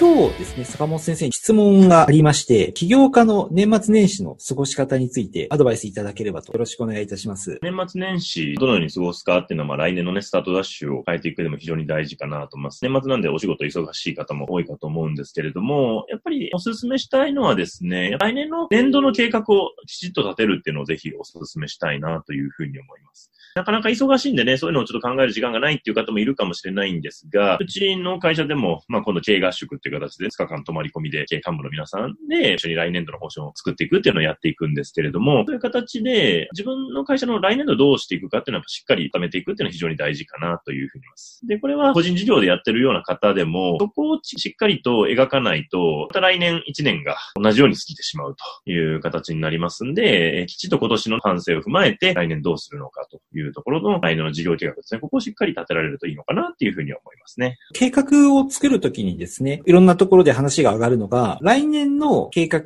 今日ですね、坂本先生に質問がありまして、起業家の年末年始の過ごし方についてアドバイスいただければとよろしくお願いいたします。年末年始、どのように過ごすかっていうのは、まあ来年のね、スタートダッシュを変えていくでも非常に大事かなと思います。年末なんでお仕事忙しい方も多いかと思うんですけれども、やっぱりお勧めしたいのはですね、来年の年度の計画をきちっと立てるっていうのをぜひお勧めしたいなというふうに思います。なかなか忙しいんでね、そういうのをちょっと考える時間がないっていう方もいるかもしれないんですが、うちの会社でも、まあ今度経営合宿っていういう形で2日間泊まり込みで経営幹部の皆さんで一緒に来年度の方針を作っていくっていうのをやっていくんですけれども、そういう形で自分の会社の来年度どうしていくかっていうのはしっかり固めていくっていうのは非常に大事かなというふうに思います。で、これは個人事業でやってるような方でも、そこをしっかりと描かないと、また来年1年が同じように過ぎてしまうという形になりますんで、きちっと今年の反省を踏まえて来年どうするのかというところの来年の事業計画ですね。ここをしっかり立てられるといいのかなっていうふうに思いますね。計画を作るときにですね、いろんなところで話が上がるのが、来年の計画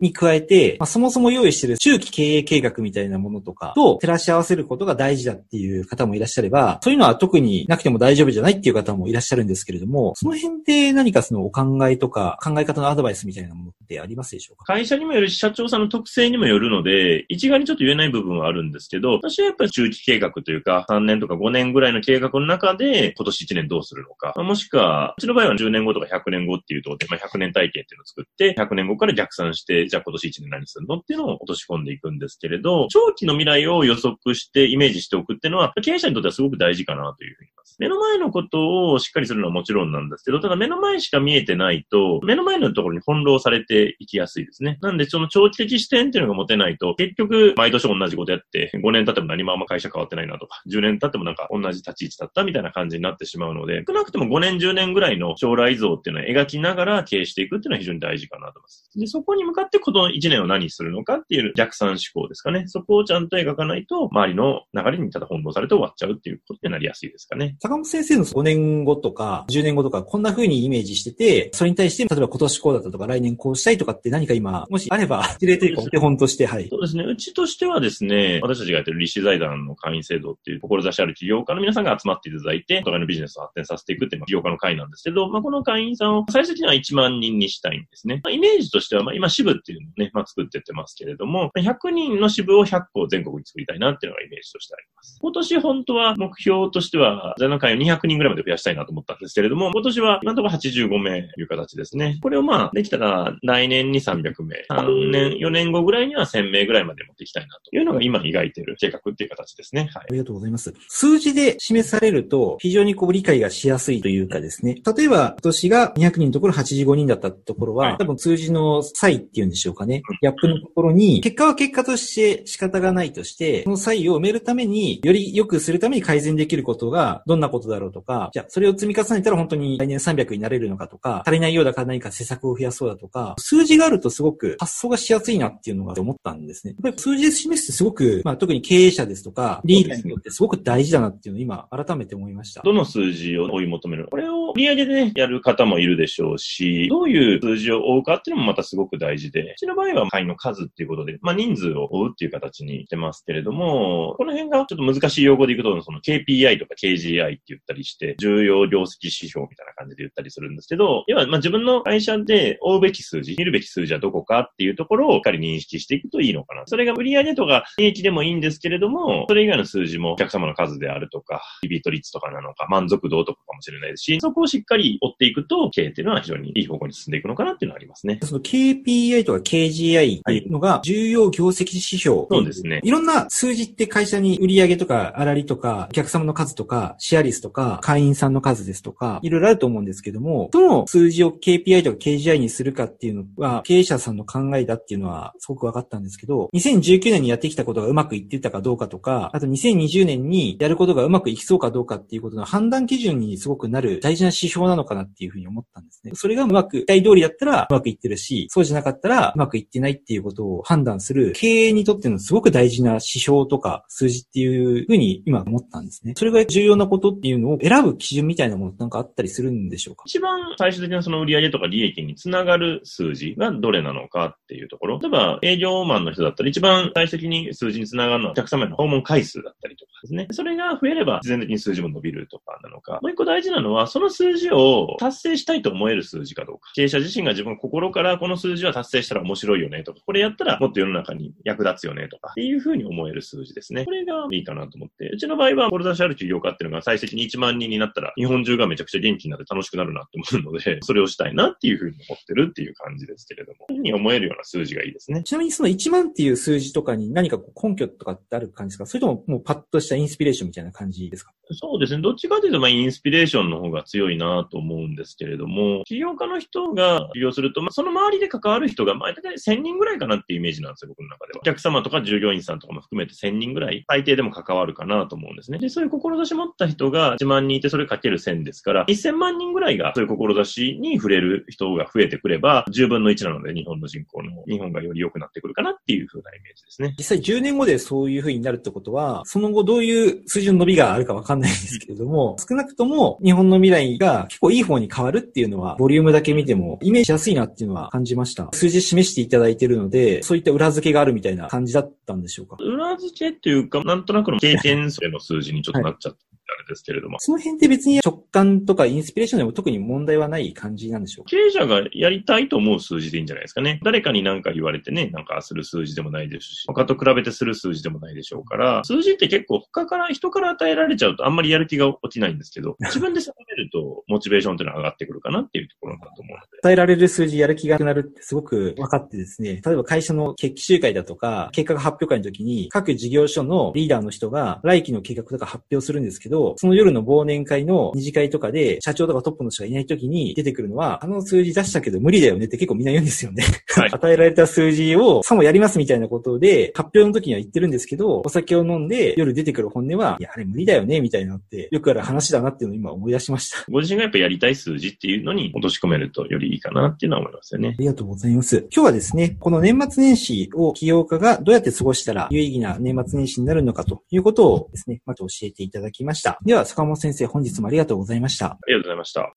に加えて、まあ、そもそも用意している中期経営計画みたいなものとかと照らし合わせることが大事だっていう方もいらっしゃれば、そういうのは特になくても大丈夫じゃないっていう方もいらっしゃるんですけれども、その辺で何かそのお考えとか考え方のアドバイスみたいなものてありますでしょうか？会社にもよるし、社長さんの特性にもよるので、一概にちょっと言えない部分はあるんですけど、私はやっぱり中期計画というか、3年とか5年ぐらいの計画の中で、今年1年どうするのか。もしくは、うちの場合は10年後とか100年後っていうところで、まあ、100年体系っていうのを作って、100年後から逆算して、じゃあ今年1年何するのっていうのを落とし込んでいくんですけれど、長期の未来を予測してイメージしておくっていうのは、経営者にとってはすごく大事かなというふうに言います。目の前のことをしっかりするのはもちろんなんですけど、ただ目の前しか見えてないと、目の前のところに翻弄されていきやすいですね。なんで、その長期的視点っていうのが持てないと、結局、毎年同じことやって、5年経っても何もあんま会社変わってないなとか、10年経ってもなんか同じ立ち位置だったみたいな感じになってしまうので、少なくとも5年、10年ぐらいの将来像っていうのを描きながら経営していくっていうのは非常に大事かなと思います。で、そこに向かってこの1年を何するのかっていう逆算思考ですかね。そこをちゃんと描かないと、周りの流れにただ翻弄されて終わっちゃうっていうことになりやすいですかね。坂本先生の5年後とか、10年後とか、こんな風にイメージしてて、それに対して、例えば今年こうだったとか、来年こうしたいとかって何か今、もしあれば、事例というかお手本として、はい。そうですね。うちとしてはですね、私たちがやってる立志財団の会員制度っていう志ある企業家の皆さんが集まっていただいて、お互いのビジネスを発展させていくっていう、まあ、企業家の会なんですけど、まあ、この会員さんを最終的には1万人にしたいんですね。まあ、イメージとしては、まあ、今支部っていうのをね、まあ、作ってってますけれども、100人の支部を100個全国に作りたいなっていうのがイメージとしてあります。今年本当は目標としては、財団会を200人ぐらいまで増やしたいなと思ったんですけれども、今年は今のところ85名という形ですね。これをまあ、できたら来年に300名、3年、4年後ぐらいには1000名ぐらいまで持っていきたいなというのが今描いている計画っていう形ですね。はい。ありがとうございます。数字で示されると、非常にこう理解がしやすいというかですね。例えば、今年が200人のところ85人だったところは、はい、多分数字の差異っていうんでしょうかね。ギャップのところに、結果は結果として仕方がないとして、その差異を埋めるために、より良くするために改善できることがどんなことだろうとか、じゃあそれを積み重ねたら本当に来年300になれるのかとか、足りないようだから何か施策を増やそうだとか、数字があるとすごく発想がしやすいなっていうのが思ったんですね。やっぱり数字で示すってすごく、まあ特に経営者ですとか、リーダーによってすごく大事だなっていうのを今改めて思いました。どの数字を追い求める？これを売上でね、やる方もいるでしょうし、どういう数字を追うかっていうのもまたすごく大事で、うちの場合は会員の数っていうことで、まあ人数を追うっていう形にしてますけれども、この辺がちょっと難しい用語でいくと、その KPI とか KGI って言ったりして、重要業績指標みたいな感じで言ったりするんですけど、要はまあ自分の会社で追うべき数字、見るべき数字はどこかっていうところをしっかり認識していくといいのかな。それが売上とか利益でもいいんですけれども、それ以外の数字もお客様の数であるとか、リピート率とかなのか、満足度とかかもしれないですし、そこをしっかり追っていくと、経営っていうのは非常にいい方向に進んでいくのかなっていうのはありますね。その KPI とか KGI っていうのが、重要業績指標、そうですね。いろんな数字って会社に売上とか、粗利とか、お客様の数とか、シェア率とか、会員さんの数ですとか、いろいろあると思うんですけども、どの数字を KPI とか KGI にするかっていうのは、経営者さんの考えだっていうのはすごく分かったんですけど、2019年にやってきたことがうまくいってたかどうかとか、あと2020年にやることがうまくいきそうかどうかっていうことの判断基準にすごくなる大事な指標なのかなっていうふうに思ったんですね。それがうまく、期待通りだったらうまくいってるし、そうじゃなかったらうまくいってないっていうことを判断する、経営にとってのすごく大事な指標とか数字っていうふうに今思ったんですね。それが重要なことっていうのを選ぶ基準みたいなものなんかあったりするんでしょうか？一番最終的なその売上とか利益につながる数字がどれなのかっていうところ。例えば営業マンの人だったら一番最終的に数字につながるのはお客様への訪問回数だったりとかですね。それが増えれば自然的に数字も伸びるとかなのか。もう一個大事なのは、その数字を達成したいと思える数字かどうか。経営者自身が自分心からこの数字は達成したら面白いよねとか、これやったらもっと世の中に役立つよねとか、っていうふうに思える数字ですね。これがいいかなと思って。うちの場合は、志ある企業家っていうのが最終的に1万人になったら、日本中がめちゃくちゃ元気になって楽しくなるなって思うので、それをしたいなっていうふうに思ってるっていう感じですけれども、そういうふうに思えるような数字がいいですね。ちなみにその1万っていう数字とかに何か根拠とかってある感じですか？それとももうパッとしたインスピレーションみたいな感じですか？そうですね。どっちかというと、まあ、インスピレーションの方が強いいなと思うんですけれども、起業家の人が起業すると、まあ、その周りで関わる人が、まあ、大体1000人ぐらいかなっていうイメージなんですよ、僕の中では。お客様とか従業員さんとかも含めて1000人ぐらい、最低でも関わるかなと思うんですね。で、そういう志持った人が1万人いて、それかける1000ですから、1000万人ぐらいがそういう志に触れる人が増えてくれば、10分の1なので、日本の人口の、日本がより良くなってくるかなっていう風なイメージですね。実際10年後でそういう風になるってことは、その後どういう数字の伸びがあるかわかんないんですけれども、少なくとも日本の未来が結構いい方に変わるっていうのは、ボリュームだけ見てもイメージしやすいなっていうのは感じました。数字示していただいてるので、そういった裏付けがあるみたいな感じだったんでしょうか？裏付けっていうか、なんとなくの経験性の数字にちょっとなっちゃって。ですけれども。その辺って別に直感とかインスピレーションでも特に問題はない感じなんでしょうか？経営者がやりたいと思う数字でいいんじゃないですかね。誰かに何か言われてね、なんかする数字でもないですし、他と比べてする数字でもないでしょうから、数字って結構他から、人から与えられちゃうとあんまりやる気が起きないんですけど、自分で定めるとモチベーションっていうのは上がってくるかなっていうところだと思うので。与えられる数字やる気がなくなるってすごく分かってですね、例えば会社の決起集会だとか、計画発表会の時に各事業所のリーダーの人が来期の計画とか発表するんですけど、その夜の忘年会の二次会とかで社長とかトップの人がいない時に出てくるのは、あの数字出したけど無理だよねって結構みんな言うんですよね。はい、与えられた数字をさもやりますみたいなことで発表の時には言ってるんですけど、お酒を飲んで夜出てくる本音は、いや、あれ無理だよねみたいなのってよくある話だなっていうのを今思い出しました。ご自身がやっぱやりたい数字っていうのに落とし込めるとよりいいかなっていうのは思いますよね。ありがとうございます。今日はですね、この年末年始を起業家がどうやって過ごしたら有意義な年末年始になるのかということをですね、まず教えていただきました。では、坂本先生、本日もありがとうございました。ありがとうございました。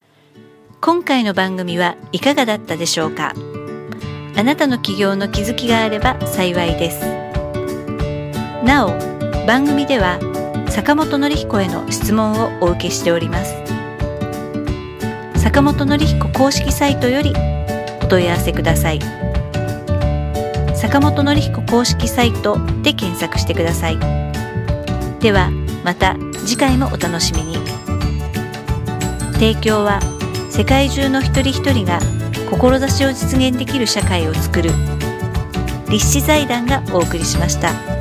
今回の番組はいかがだったでしょうか？あなたの起業の気づきがあれば幸いです。なお、番組では坂本典彦への質問をお受けしております。坂本典彦公式サイトよりお問い合わせください。坂本典彦公式サイトで検索してください。では、また次回もお楽しみに。提供は世界中の一人一人が志を実現できる社会をつくる立志財団がお送りしました。